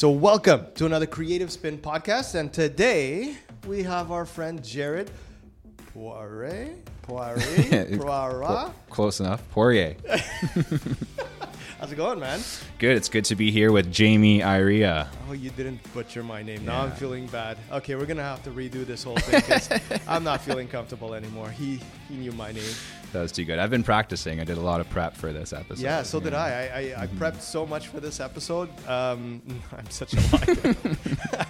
So, welcome to another Creative Spin podcast. And today we have our friend Jared Poirier. Poirier? Poirier? Close enough. Poirier. How's it going, man? Good. It's good to be here with Jamie Iria. Oh, you didn't butcher my name. Now I'm feeling bad. Okay, we're gonna have to redo this whole thing because I'm not feeling comfortable anymore. He he knew my name. That was too good. I've been practicing. I did a lot of prep for this episode. Yeah, so did I. I, I, I prepped so much for this episode. Um, I'm such a liar.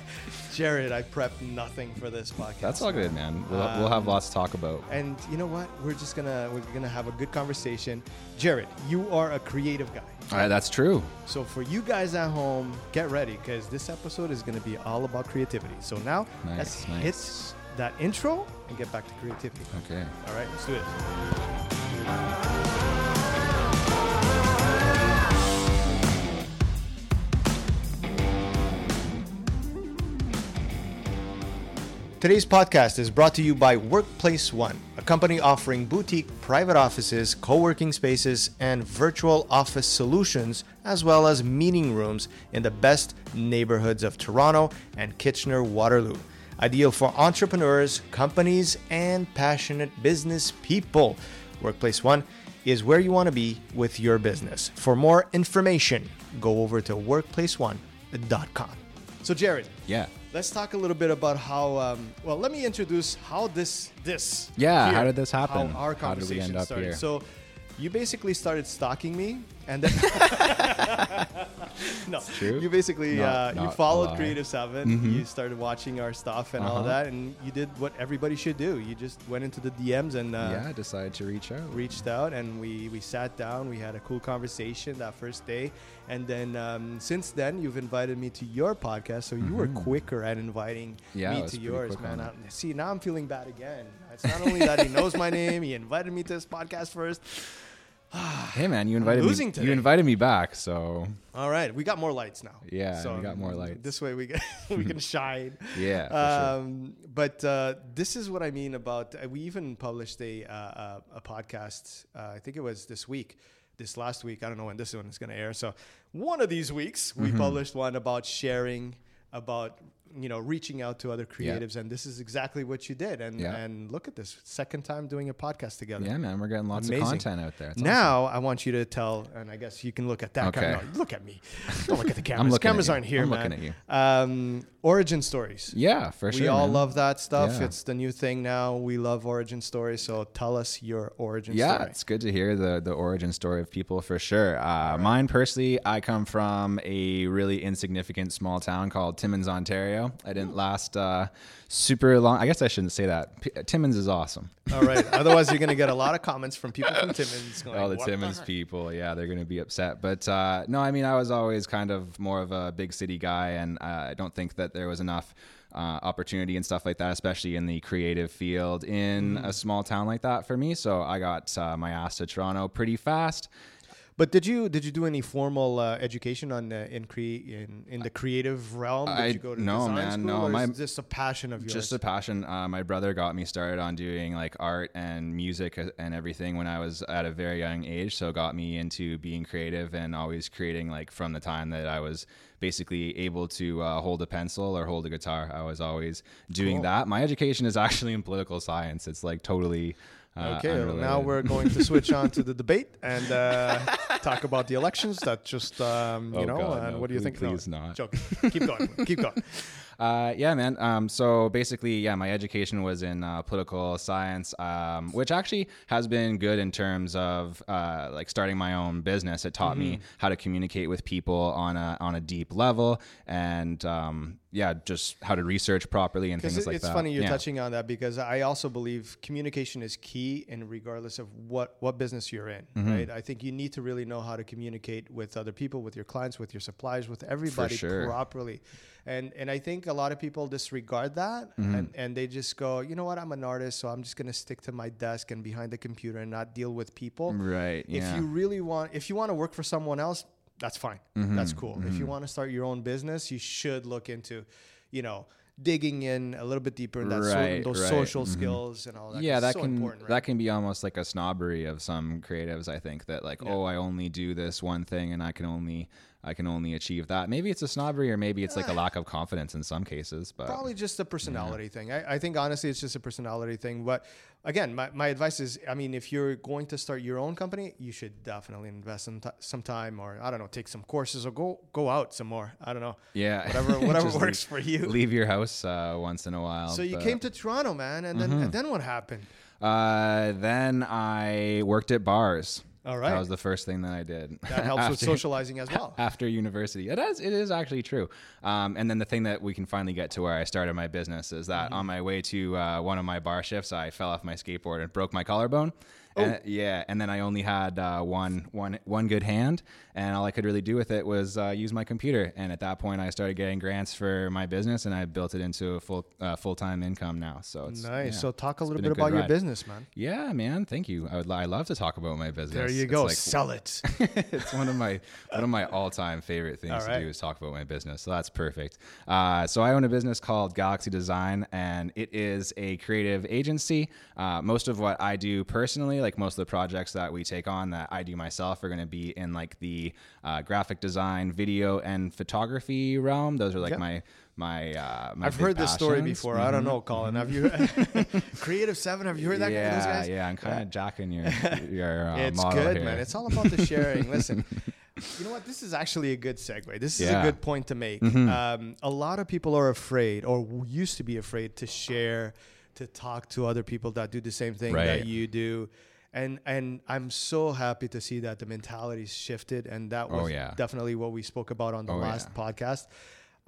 Jared, I prepped nothing for this podcast. That's all good, man. We'll, we'll have lots to talk about. And you know what? We're just gonna we're gonna have a good conversation. Jared, you are a creative guy. Right, that's true. So for you guys at home, get ready because this episode is gonna be all about creativity. So now Nice, let's nice. hit that intro and get back to creativity. Okay. All right, let's do it. Today's podcast is brought to you by Workplace One, a company offering boutique private offices, co working spaces, and virtual office solutions, as well as meeting rooms in the best neighborhoods of Toronto and Kitchener Waterloo. Ideal for entrepreneurs, companies, and passionate business people. Workplace One is where you want to be with your business. For more information, go over to workplaceone.com. So, Jared, Yeah. Let's talk a little bit about how. Um, well, let me introduce how this this. Yeah, how did this happen? How our How did we conversation end up started. here? So, you basically started stalking me, and then no, true. you basically Not- uh, you not a followed. Creative 7 You started watching our stuff and all Uh-huh. that, and you did what everybody should do. You just went into the DMs and uh, yeah, decided to reach out. reached out and we we sat down we had a cool conversation that first day and then um, since then you've invited me to your podcast so you were quicker at inviting Mm-hmm. Yeah, me to yours man I, see now i'm feeling bad again it's not only that he knows my name he invited me to this podcast first hey, man, you invited me. today. You invited me back, so all right we got more lights now Yeah, so we got more lights. this way we can we can shine yeah. For sure. um, but uh, this is what I mean about. Uh, we even published a uh, uh, a podcast. Uh, I think it was this week, this last week. I don't know when this one is going to air. So one of these weeks, Mm-hmm. we published one about sharing, about you know reaching out to other creatives, and this is exactly what you did. And Yeah. and look at this, second time doing a podcast together. Yeah, man, we're getting lots Amazing. of content out there. It's now I want you to tell, and I guess you can look at that. Okay. Camera. Look at me. Don't look at the cameras. cameras aren't here, I'm man. looking at you. Um, origin stories. Yeah, for sure. We all man. love that stuff. Yeah. It's the new thing now. We love origin stories. So tell us your origin yeah, story. it's good to hear the the origin story of people for sure. Uh, Mine personally, I come from a really insignificant small town called Timmins, Ontario. I didn't last uh, super long. I guess I shouldn't say that. P- Timmins is awesome. All right. Otherwise, you're going to get a lot of comments from people from Timmins going, All the "What Timmins heck?" people, yeah, they're going to be upset. But uh, no, I mean, I was always kind of more of a big city guy, and uh, I don't think that there was enough. Uh, opportunity and stuff like that, especially in the creative field in Mm. a small town like that for me. So I got uh, my ass to Toronto pretty fast. But did you did you do any formal uh, education on uh, in cre- in in the creative realm? Did I- you go to no, design man, school, no, my- is this a passion of yours? just a passion. Uh, my brother got me started on doing like art and music uh, and everything when I was at a very young age. So got me into being creative and always creating like from the time that I was basically able to uh, hold a pencil or hold a guitar. I was always doing Cool. that. My education is actually in political science. It's like totally. Uh, Okay, well, now we're going to switch on to the debate and uh, talk about the elections. That just um, you Oh, know, God, and no, what do you please- think? please not. Joking. Keep going. Keep going. Uh, yeah, man. Um, so basically, yeah, my education was in uh, political science, um, which actually has been good in terms of uh, like starting my own business. It taught me how to communicate with people on a on a deep level, and um, yeah, just how to research properly and things like it's that. It's funny you're Yeah. touching on that because I also believe communication is key, and regardless of what what business you're in, Mm-hmm. right? I think you need to really know how to communicate with other people, with your clients, with your suppliers, with everybody sure. properly. And and I think a lot of people disregard that, Mm-hmm. and and they just go, you know what, I'm an artist, so I'm just gonna stick to my desk and behind the computer and not deal with people. Right. If Yeah. you really want, if you want to work for someone else, that's fine. Mm-hmm. That's cool. If you want to start your own business, you should look into, you know, digging in a little bit deeper in that so- those right. social skills and all that. yeah, that so can right? that can be almost like a snobbery of some creatives. I think that like, Yeah. oh, I only do this one thing, and I can only I can only achieve that. Maybe it's a snobbery or maybe it's like a lack of confidence in some cases, but Probably just a personality thing. I, I think honestly, it's just a personality thing. But again, my, my advice is, I mean, if you're going to start your own company, you should definitely invest some, ti some time, or I don't know, take some courses, or go go out some more. I don't know. yeah, Whatever whatever works for you. leave your house uh, once in a while. So you but- came to Toronto, man, and then and then what happened? Uh, then I worked at bars. All right. That was the first thing that I did. That helps with socializing as well. after university. It is. It is actually true. Um, and then the thing that we can finally get to where I started my business is that Mm-hmm. on my way to uh, one of my bar shifts, I fell off my skateboard and broke my collarbone. Oh. And, yeah, and then I only had uh, one, one, one good hand, and all I could really do with it was uh, use my computer. And at that point, I started getting grants for my business, and I built it into a full uh, full time income now. So it's Nice. yeah. So talk a little a bit good about your business, man. Yeah, man. Thank you. I would. I love to talk about my business. There you It's go. like- Sell it. it's one of my one of my all time favorite things All to right. do is talk about my business. So that's perfect. Uh, so I own a business called Galaxy Design, and it is a creative agency. Uh, most of what I do personally, like most of the projects that we take on that I do myself, are going to be in like the uh, graphic design, video, and photography realm. Those are like Yeah. my my. Uh, my I've heard this story passions. before. I don't know, Colin. Have you Creative Seven? Have you heard that? yeah, those guys? yeah. I'm kind of jacking your your uh, it's good, here. man. It's all about the sharing. Listen, you know what? This is actually a good segue. This is a Yeah. Mm-hmm. good point to make. Um, a lot of people are afraid, or used to be afraid, to share, to talk to other people that do the same thing that you do. And and I'm so happy to see that the mentality's shifted, and that Oh, was yeah. definitely what we spoke about on the Oh, last yeah. podcast.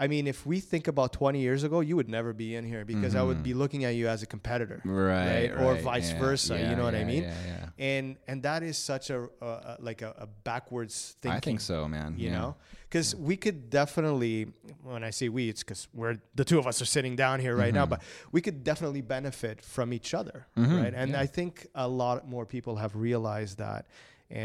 I mean, if we think about 20 years ago, you would never be in here because I would be looking at you as a competitor, Mm-hmm. Right, Or right, vice yeah, versa. yeah, you know what I mean? yeah, yeah. and and that is such a, a like a, a backwards thinking. I think so, man. You yeah. know, because we could definitely, when I say we, it's because we're the two of us are sitting down here right now, Mm-hmm. but we could definitely benefit from each other, right? And I think a lot more people have realized that.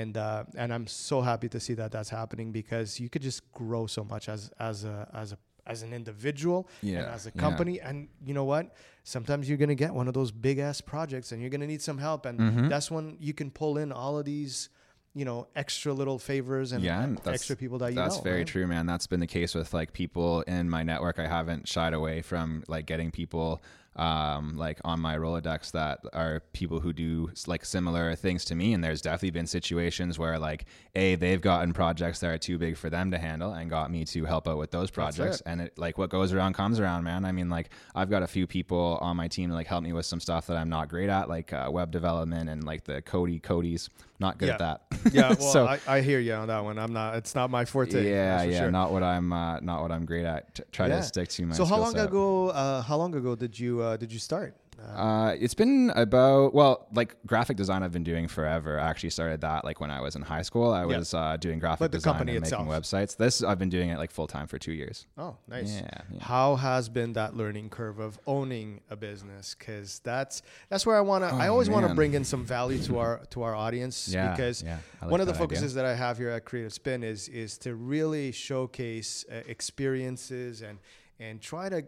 And uh, and I'm so happy to see that that's happening because you could just grow so much as as a as a as an individual and as a yeah. company. And you know what? Sometimes you're gonna get one of those big ass projects, and you're gonna need some help, and Mm-hmm. that's when you can pull in all of these, you know, extra little favors and yeah, extra people that you that's know. very right? true, man. That's been the case with like people in my network. I haven't shied away from like getting people um, like on my Rolodex that are people who do like similar things to me. And there's definitely been situations where like a they've gotten projects that are too big for them to handle and got me to help out with those projects. it. And it like what goes around comes around, man. I mean, like I've got a few people on my team to like help me with some stuff that I'm not great at, like uh, web development and like the Cody Cody's. Not good at that. yeah, well, so I, I hear you on that one. I'm not. It's not my forte. yeah, for yeah, sure. not what I'm uh, not what I'm great at. T- try Yeah. to stick to my. So how long set. ago? Uh, how long ago did you uh, did you start? Uh, Uh, it's been about well, like graphic design. I've been doing forever. I actually started that like when I was in high school. I Yeah. was uh, doing graphic But the design company and making websites. This I've been doing it like full time for two years. oh, nice. Yeah, yeah. How has been that learning curve of owning a business? Because that's that's where I want to. I Oh, always want to bring in some value to our to our audience Yeah, because yeah, like one of the that idea. focuses that I have here at Creative Spin is is to really showcase uh, experiences and and try to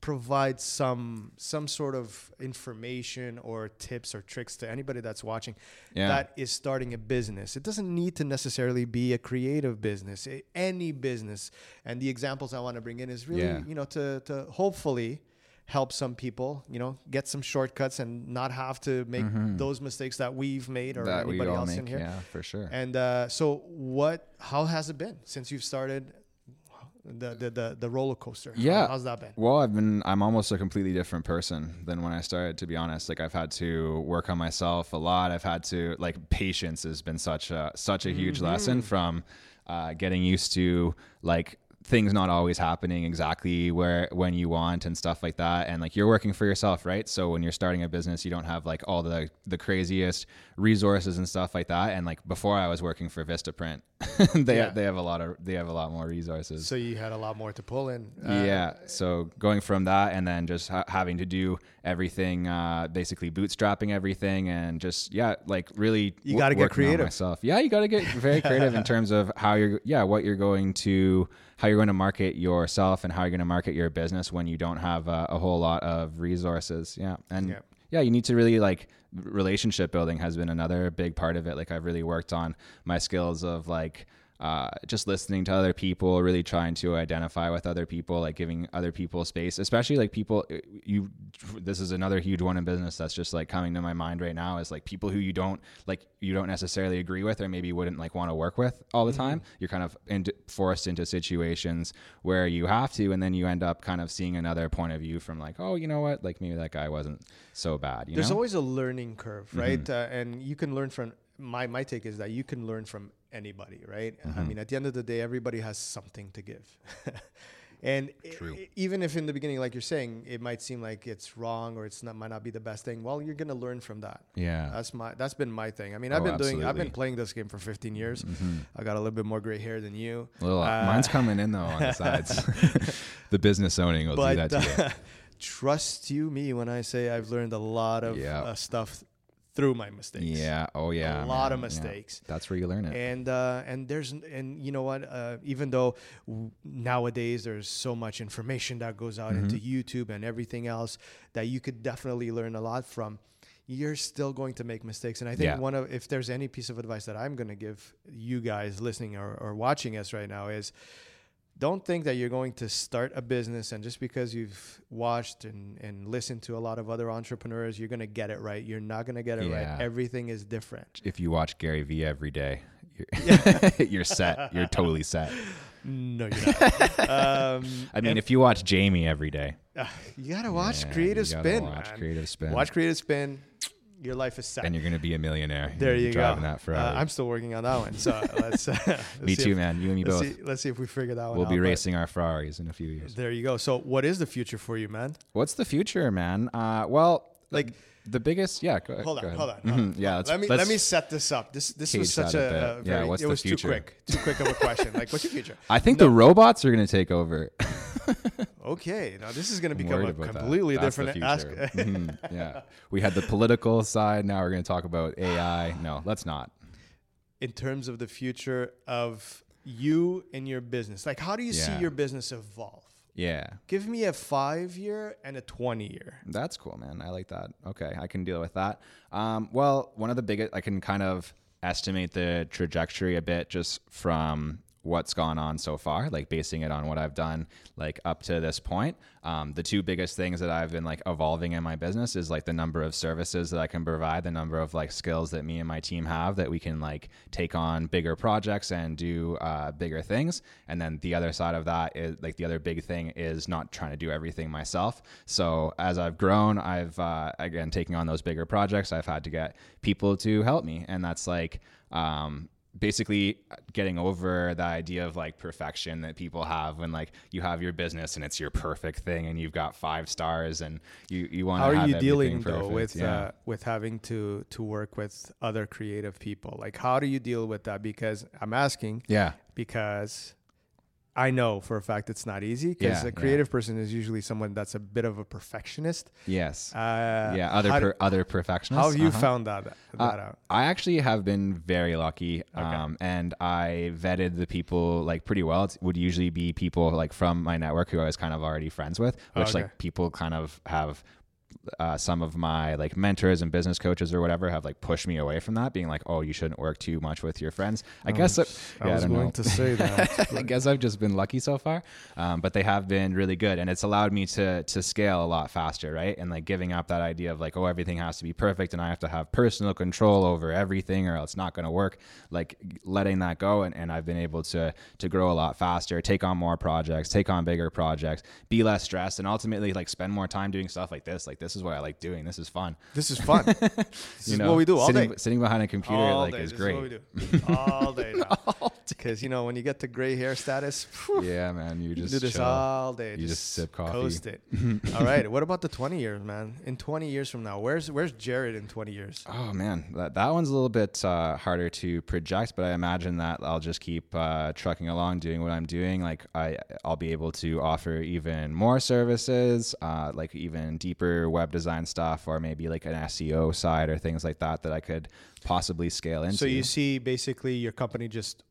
provide some some sort of information or tips or tricks to anybody that's watching Yeah. that is starting a business. It doesn't need to necessarily be a creative business, a- any business. And the examples I want to bring in is really, Yeah. you know, to to hopefully help some people, you know, get some shortcuts and not have to make those mistakes that we've made or Mm-hmm. that anybody else make. in here. Yeah, for sure. And uh, so, what? How has it been since you've started the the the, the roller coaster? Yeah. how's that been? Well, I've been I'm almost a completely different person than when I started to be honest. Like I've had to work on myself a lot. I've had to like patience has been such a such a huge lesson from uh, getting used to like things not always happening exactly where when you want and stuff like that and like you're working for yourself right so when you're starting a business you don't have like all the the craziest resources and stuff like that and like before I was working for Vistaprint they Yeah. they have a lot of they have a lot more resources So you had a lot more to pull in. Uh, yeah. So going from that and then just ha- having to do everything, uh, basically bootstrapping everything and just, yeah, like really You gotta get creative. myself. Yeah. You got to get very creative in terms of how you're, yeah, what you're going to, how you're going to market yourself and how you're going to market your business when you don't have a, a whole lot of resources. Yeah. And yeah, you need to really like relationship building has been another big part of it. Like I've really worked on my skills of like, uh, just listening to other people, really trying to identify with other people, like giving other people space, especially like people uh, you. This is another huge one in business that's just like coming to my mind right now is like people who you don't like you don't necessarily agree with or maybe wouldn't like want to work with all the mm-hmm. time. You're kind of into, forced into situations where you have to, and then you end up kind of seeing another point of view from like, oh, you know what, like maybe that guy wasn't so bad. There's know? always a learning curve, right? Mm-hmm. Uh, and you can learn from my my take is that you can learn from anybody, right? Mm-hmm. I mean, at the end of the day, everybody has something to give. and I- even if in the beginning, like you're saying, it might seem like it's wrong or it's not might not be the best thing. Well, you're gonna learn from that. Yeah, that's my that's been my thing. I mean, I've oh, been absolutely. doing I've been playing this game for 15 years. Mm-hmm. I got a little bit more gray hair than you. Well, uh, mine's coming in though on the sides. the business owning will but, do that to you. Trust you me when I say I've learned a lot of yeah. uh, stuff through my mistakes. Yeah. Oh yeah. A lot of mistakes. Yeah. That's where you learn it. And uh, and there's and you know what? Uh, even though w- nowadays there's so much information that goes out mm-hmm. into YouTube and everything else that you could definitely learn a lot from. You're still going to make mistakes, and I think yeah. one of if there's any piece of advice that I'm going to give you guys listening or, or watching us right now is don't think that you're going to start a business and just because you've watched and, and listened to a lot of other entrepreneurs, you're going to get it right. You're not going to get it yeah. right. Everything is different. If you watch Gary Vee every day, you're, you're set. You're totally set. No, you're not. um, I mean, if you watch Jamie every day, uh, you got to watch yeah, Creative Spin. Watch man. Creative Spin. Watch Creative Spin your life is set. And you're going to be a millionaire. There you driving go. That forever. Uh, I'm still working on that one. So let's. Uh, let's me too, if, man. You and me let's both. See, let's see if we figure that one. We'll out, be racing our Ferraris in a few years. There you go. So what is the future for you, man? What's the future, man? Uh, well, like the biggest yeah go, hold, go on, hold on hold on mm-hmm. yeah let me let me set this up this this was such a, a, very, yeah, what's it was too quick too quick of a question like what's your future i think no. the robots are going to take over okay now this is going to become a completely different ask mm-hmm. yeah we had the political side now we're going to talk about ai no let's not in terms of the future of you and your business like how do you yeah. see your business evolve yeah. Give me a five year and a 20 year. That's cool, man. I like that. Okay. I can deal with that. Um, well, one of the biggest, I can kind of estimate the trajectory a bit just from what's gone on so far, like basing it on what I've done like up to this point. Um, the two biggest things that I've been like evolving in my business is like the number of services that I can provide, the number of like skills that me and my team have that we can like take on bigger projects and do uh, bigger things. And then the other side of that is like the other big thing is not trying to do everything myself. So as I've grown, I've uh, again taking on those bigger projects. I've had to get people to help me, and that's like um, basically getting over the idea of like perfection that people have when like you have your business and it's your perfect thing and you've got five stars and you you want to. how are you dealing perfect. though with yeah. uh, with having to to work with other creative people like how do you deal with that because i'm asking yeah because I know for a fact it's not easy because yeah, a creative yeah. person is usually someone that's a bit of a perfectionist. Yes. Uh, yeah. Other per, other perfectionists. How have you uh-huh. found that, that uh, out? I actually have been very lucky, okay. um, and I vetted the people like pretty well. It would usually be people like from my network who I was kind of already friends with, which okay. like people kind of have uh, some of my like mentors and business coaches or whatever have like pushed me away from that, being like, "Oh, you shouldn't work too much with your friends." I, I guess was, yeah, I was I going know. to say that. I guess I've just been lucky so far, um, but they have been really good, and it's allowed me to to scale a lot faster, right? And like giving up that idea of like, "Oh, everything has to be perfect," and I have to have personal control over everything, or it's not going to work. Like letting that go, and, and I've been able to to grow a lot faster, take on more projects, take on bigger projects, be less stressed, and ultimately like spend more time doing stuff like this. Like this is what I like doing. This is fun. This is fun. this you is know, what we do all sitting, day. Sitting behind a computer all like day. is this great. Is what we do. all day. Because you know when you get to gray hair status. Whew, yeah, man, you just do this chill. all day. You just, just sip coffee. Coast it. all right. What about the twenty years, man? In twenty years from now, where's where's Jared in twenty years? Oh man, that that one's a little bit uh, harder to project, but I imagine that I'll just keep uh, trucking along, doing what I'm doing. Like I, I'll be able to offer even more services, uh, like even deeper web design stuff, or maybe like an SEO side or things like that that I could possibly scale into. So you see basically your company just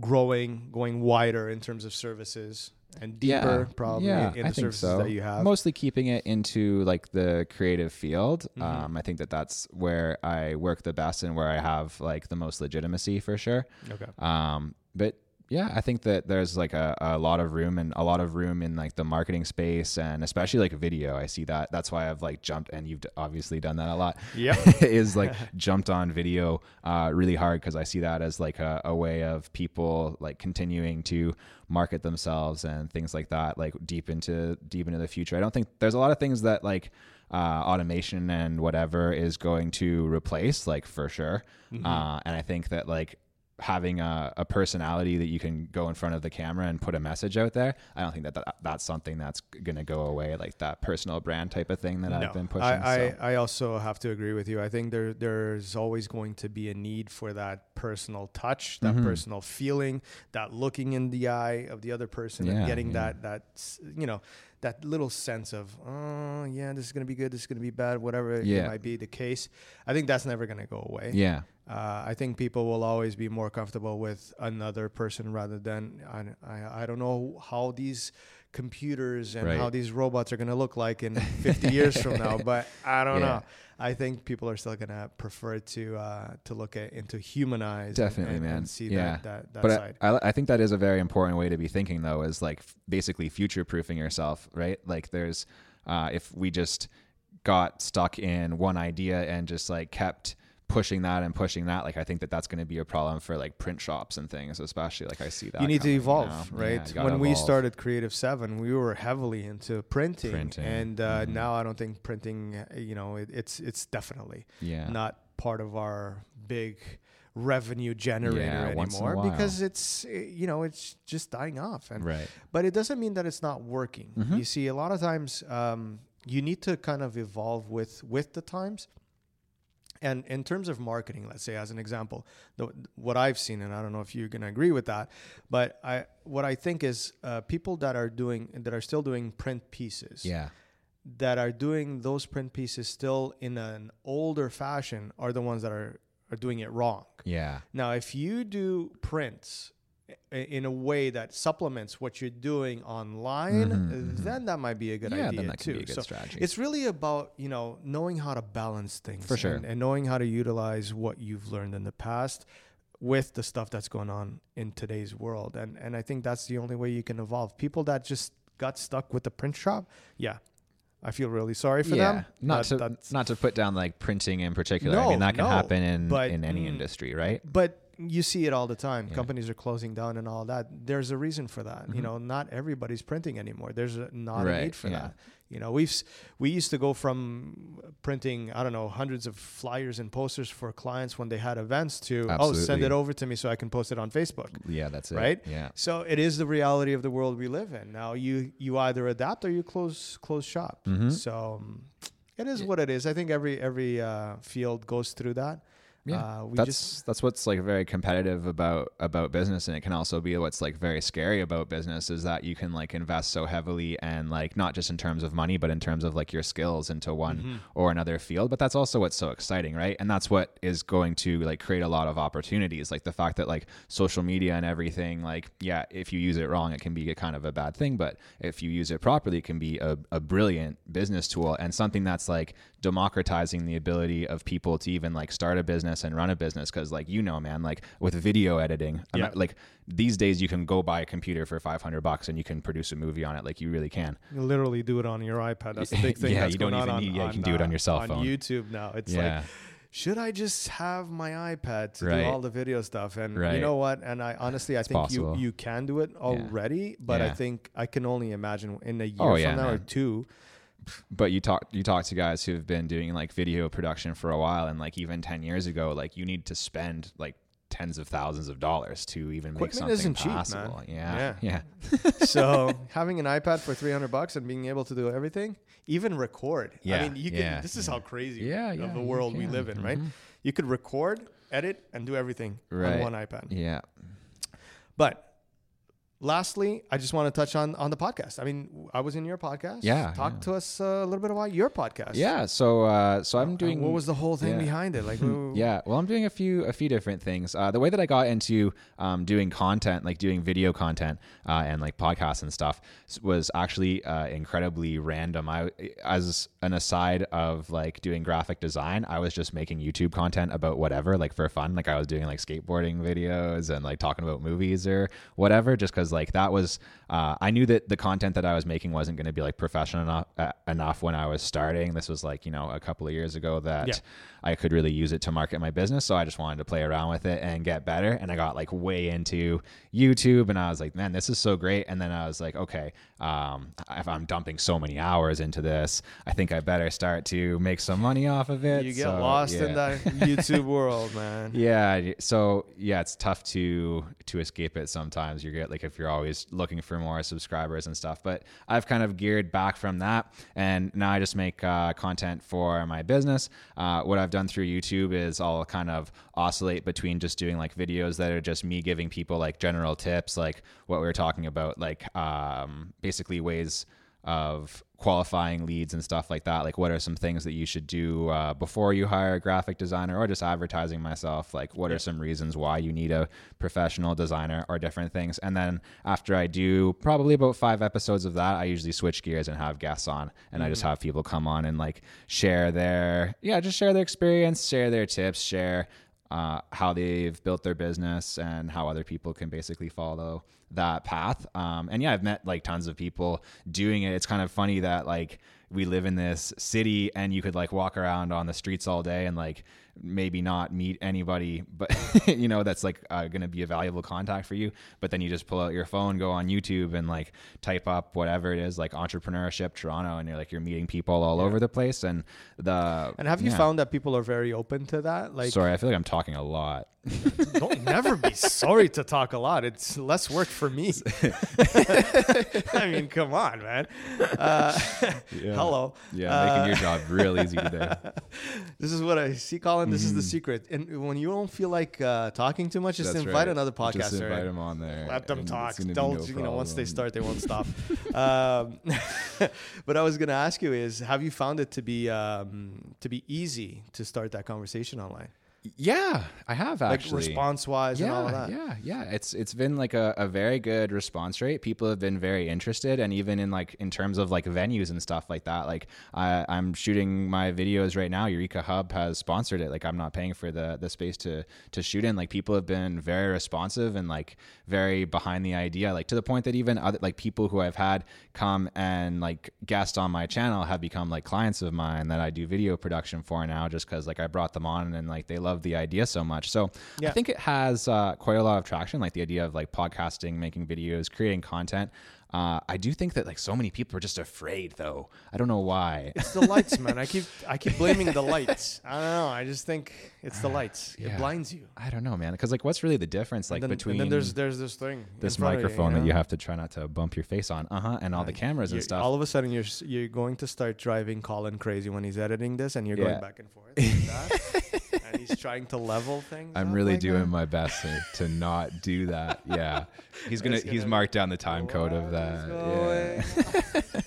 growing, going wider in terms of services and deeper yeah, probably yeah, in the I services so. that you have. Mostly keeping it into like the creative field. Mm-hmm. Um, I think that that's where I work the best and where I have like the most legitimacy for sure. Okay. Um, but yeah, I think that there's like a, a lot of room and a lot of room in like the marketing space and especially like video. I see that. That's why I've like jumped and you've obviously done that a lot. Yeah. is like jumped on video uh, really hard because I see that as like a, a way of people like continuing to market themselves and things like that, like deep into deep into the future. I don't think there's a lot of things that like uh, automation and whatever is going to replace, like for sure. Uh, and I think that like having a, a personality that you can go in front of the camera and put a message out there. I don't think that, that that's something that's going to go away, like that personal brand type of thing that I've been pushing. I, so. I, I also have to agree with you. I think there there's always going to be a need for that personal touch, that Mm-hmm. personal feeling, that looking in the eye of the other person and getting yeah. that that you know that little sense of oh yeah this is gonna be good, this is gonna be bad, whatever it might be the case. I think that's never gonna go away. yeah. Uh, I think people will always be more comfortable with another person rather than I, I, I don't know how these computers and Right. how these robots are going to look like in 50 years from now but I don't Yeah. know I think people are still going to prefer to uh, to look at and to humanize Definitely, and, man. and see Yeah. that that, that but side I, I, I think that is a very important way to be thinking though is like f- basically future proofing yourself right like there's uh, if we just got stuck in one idea and just like kept pushing that and pushing that like i think that that's going to be a problem for like print shops and things especially like i see that you need to coming, evolve know? right Yeah, you when we started creative 7 we were heavily into printing, Printing, and uh, mhm. now i don't think printing you know it, it's it's definitely yeah not part of our big revenue generator Yeah, once in a anymore because it's you know it's just dying off and right but it doesn't mean that it's not working Mhm. you see a lot of times um, you need to kind of evolve with with the times and in terms of marketing let's say as an example the, what i've seen and i don't know if you're going to agree with that but i what i think is uh, people that are doing that are still doing print pieces yeah that are doing those print pieces still in an older fashion are the ones that are are doing it wrong. yeah Now, if you do prints in a way that supplements what you're doing online, Mhm, mhm. then that might be a good idea. yeah idea then that too. can be a good so strategy it's really about you know knowing how to balance things For sure. and, and knowing how to utilize what you've learned in the past with the stuff that's going on in today's world and and I think that's the only way you can evolve people that just got stuck with the print shop yeah I feel really sorry for yeah them not That- to not to put down like printing in particular i No, mean that can no, happen in but, in any mm, industry right but you see it all the time. Yeah. companies are closing down and all that. There's a reason for that you Mhm. know not everybody's printing anymore. There's a, not a need for yeah. that. You know we've we used to go from printing i don't know hundreds of flyers and posters for clients when they had events to oh send it over to me so i can post it on facebook yeah that's it. Right? yeah. So it is the reality of the world we live in. Now you you either adapt or you close close shop. Mhm. so um, it is what it is. I think every every uh, field goes through that Yeah, uh, we that's just that's what's like very competitive about about business, and it can also be what's like very scary about business is that you can like invest so heavily and like not just in terms of money, but in terms of like your skills into one Mm-hmm. or another field. But that's also what's so exciting, right? And that's what is going to like create a lot of opportunities, like the fact that like social media and everything, like yeah, if you use it wrong, it can be a kind of a bad thing, but if you use it properly, it can be a, a brilliant business tool and something that's like democratizing the ability of people to even like start a business and run a business because like you know man like with video editing I'm Yeah. not- like these days you can go buy a computer for 500 bucks and you can produce a movie on it like you really can You literally do it on your iPad. That's the big thing. Yeah, you don't even on, need- yeah, you can do it on your uh, cell on phone. YouTube now. It's yeah like, should I just have my iPad to Right. do all the video stuff? And you know what? And I honestly, I It's think possible. you you can do it already. But I think I can only imagine in a oh, year Oh, from yeah, now or two. But you talk you talk to guys who've been doing like video production for a while and like even 10 years ago like you need to spend like tens of thousands of dollars to even make Equipment something isn't cheap, man. possible yeah yeah, so having an iPad for 300 bucks and being able to do everything, even record. Yeah, I mean, you can. this is yeah. how crazy Yeah, of yeah, the world we live in, right? Mhm. You could record, edit, and do everything Right. on one iPad. yeah But lastly, I just want to touch on on the podcast. I mean, I was in your podcast. Yeah, talk yeah. to us a little bit about your podcast. Yeah. So uh, so I'm And doing. what was the whole thing yeah. behind it? Like, yeah well i'm doing a few a few different things uh, the way that i got into um, doing content like doing video content uh, and like podcasts and stuff was actually uh, incredibly random i as an aside of like doing graphic design i was just making youtube content about whatever like for fun like i was doing like skateboarding videos and like talking about movies or whatever just because like that was uh, i knew that the content that i was making wasn't going to be like professional enough, uh, enough when i was starting this was like you know a couple of years ago that Yeah. I could really use it to market my business. So I just wanted to play around with it and get better. And I got like way into YouTube and I was like, man, this is so great. And then I was like, okay, um, if I'm dumping so many hours into this, I think I better start to make some money off of it. you get So, lost in yeah. that YouTube world, man. Yeah. So yeah, it's tough to to escape it sometimes. You get like if you're always looking for more subscribers and stuff. But I've kind of geared back from that, and now I just make uh, content for my business. Uh, what I've done through YouTube is I'll kind of oscillate between just doing like videos that are just me giving people like general tips, like what we were talking about, like um, basically ways of qualifying leads and stuff like that like what are some things that you should do uh, before you hire a graphic designer or just advertising myself? Like what are some reasons why you need a professional designer or different things? And then after i do probably about five episodes of that i usually switch gears and have guests on and i just have people come on and like share their yeah just share their experience share their tips share uh, how they've built their business and how other people can basically follow that path. Um, and yeah, I've met like tons of people doing it. It's kind of funny that like we live in this city and you could like walk around on the streets all day and like maybe not meet anybody, but you know, that's like uh, going to be a valuable contact for you. But then you just pull out your phone, go on YouTube and like type up whatever it is, like entrepreneurship Toronto, and you're like, you're meeting people all over the place. And the, And have you yeah. found that people are very open to that? Like, Sorry, I feel like I'm talking a lot. Don't never be sorry to talk a lot. It's less work for me. I mean, come on, man. Uh, Hello. Yeah, Uh, making your job real easy today. This is what I see, Colin. This is Mm-hmm. the secret. And when you don't feel like uh, talking too much, just That's invite right. another podcaster. Just invite them on there. Let them talk. it's gonna be Don't no you know? Once they start, they won't stop. um, but I was gonna ask you is, have you found it to be um, to be easy to start that conversation online, Yeah, I have like actually. response wise and all of yeah, that? yeah, yeah. It's it's been like a, a very good response rate. People have been very interested, and even in like in terms of like venues and stuff like that. Like I, I'm shooting my videos right now. Eureka Hub has sponsored it. Like I'm not paying for the the space to to shoot in. Like people have been very responsive and like very behind the idea. Like to the point that even other like people who I've had come and like guest on my channel have become like clients of mine that I do video production for now, just because like I brought them on and like they love the idea so much. So Yeah. I think it has uh, quite a lot of traction, like the idea of like podcasting, making videos, creating content. Uh, I do think that like so many people are just afraid, though. I don't know why. It's the lights, man. I keep I keep blaming the lights. I don't know. I just think it's the lights. It Yeah. blinds you. I don't know, man. Because like, what's really the difference, like then, between and then there's there's this thing, this microphone you, that know? you have to try not to bump your face on, uh huh, and all the cameras and stuff. All of a sudden, you're you're going to start driving Colin crazy when he's editing this, and you're Yeah. going back and forth like that, and he's trying to level things. I'm really like doing that. my best to, to not do that. Yeah, he's gonna he's gonna- marked down the time code of What that.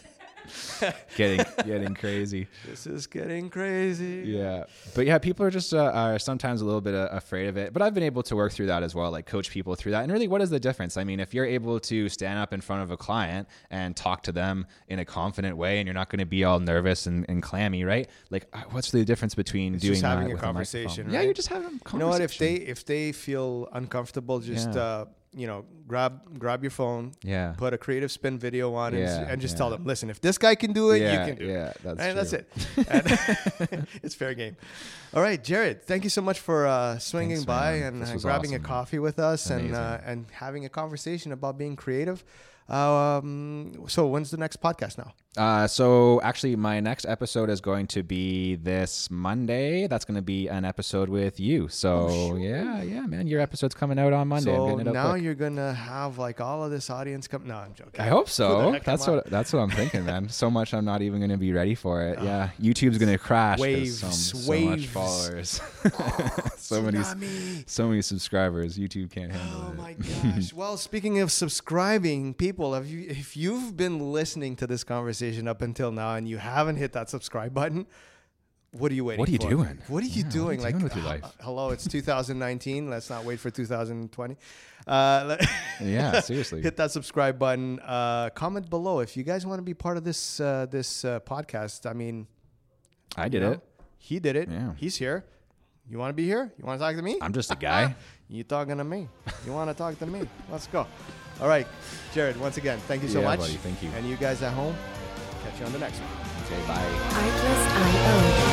Yeah, getting getting crazy. This is getting crazy. Yeah, but yeah, people are just uh, are sometimes a little bit uh, afraid of it. But I've been able to work through that as well, like coach people through that. And really, what is the difference? I mean, if you're able to stand up in front of a client and talk to them in a confident way, and you're not going to be all nervous and, and clammy, right? Like, uh, what's the difference between It's doing just having a conversation, microphone? Yeah, you're just having a conversation. You know what? If they if they feel uncomfortable, just Yeah. uh, you know, grab grab your phone, yeah, put a creative spin video on, and, Yeah, and just yeah. tell them, listen, if this guy can do it, yeah, you can do it. yeah, that's and that's it. And it's fair game. All right, Jared, thank you so much for uh, swinging Thanks, by man. and uh, grabbing a awesome. coffee with us and uh, and having a conversation about being creative. Um, so when's the next podcast now? Uh, so actually, my next episode is going to be this Monday. That's going to be an episode with you. So yeah, yeah, man, your episode's coming out on Monday. Oh, So it now quick. you're gonna have like all of this audience come. No, I'm joking. I hope so. That's what that's what I'm thinking, man. So much I'm not even going to be ready for it. Yeah, YouTube's going to crash. Waves, so, so waves. much followers, so many, so many subscribers. YouTube can't handle it. Oh it. my gosh. well, speaking of subscribing, people, if you if you've been listening to this conversation up until now and you haven't hit that subscribe button, what are you waiting What are you for? doing? What are you Yeah, what are you doing? like doing with your h- life? hello, it's 2019. Let's not wait for 2020. Uh, Yeah, seriously. hit that subscribe button. Uh, comment below if you guys want to be part of this uh, this uh, podcast. I mean, I did you know, it. He did it. Yeah. He's here. You want to be here? You want to talk to me? I'm just a guy. You talking to me? You want to talk to me? Let's go. All right, Jared. Once again, thank you so Yeah, much. buddy, thank you. And you guys at home, Catch you on the next one. Say bye.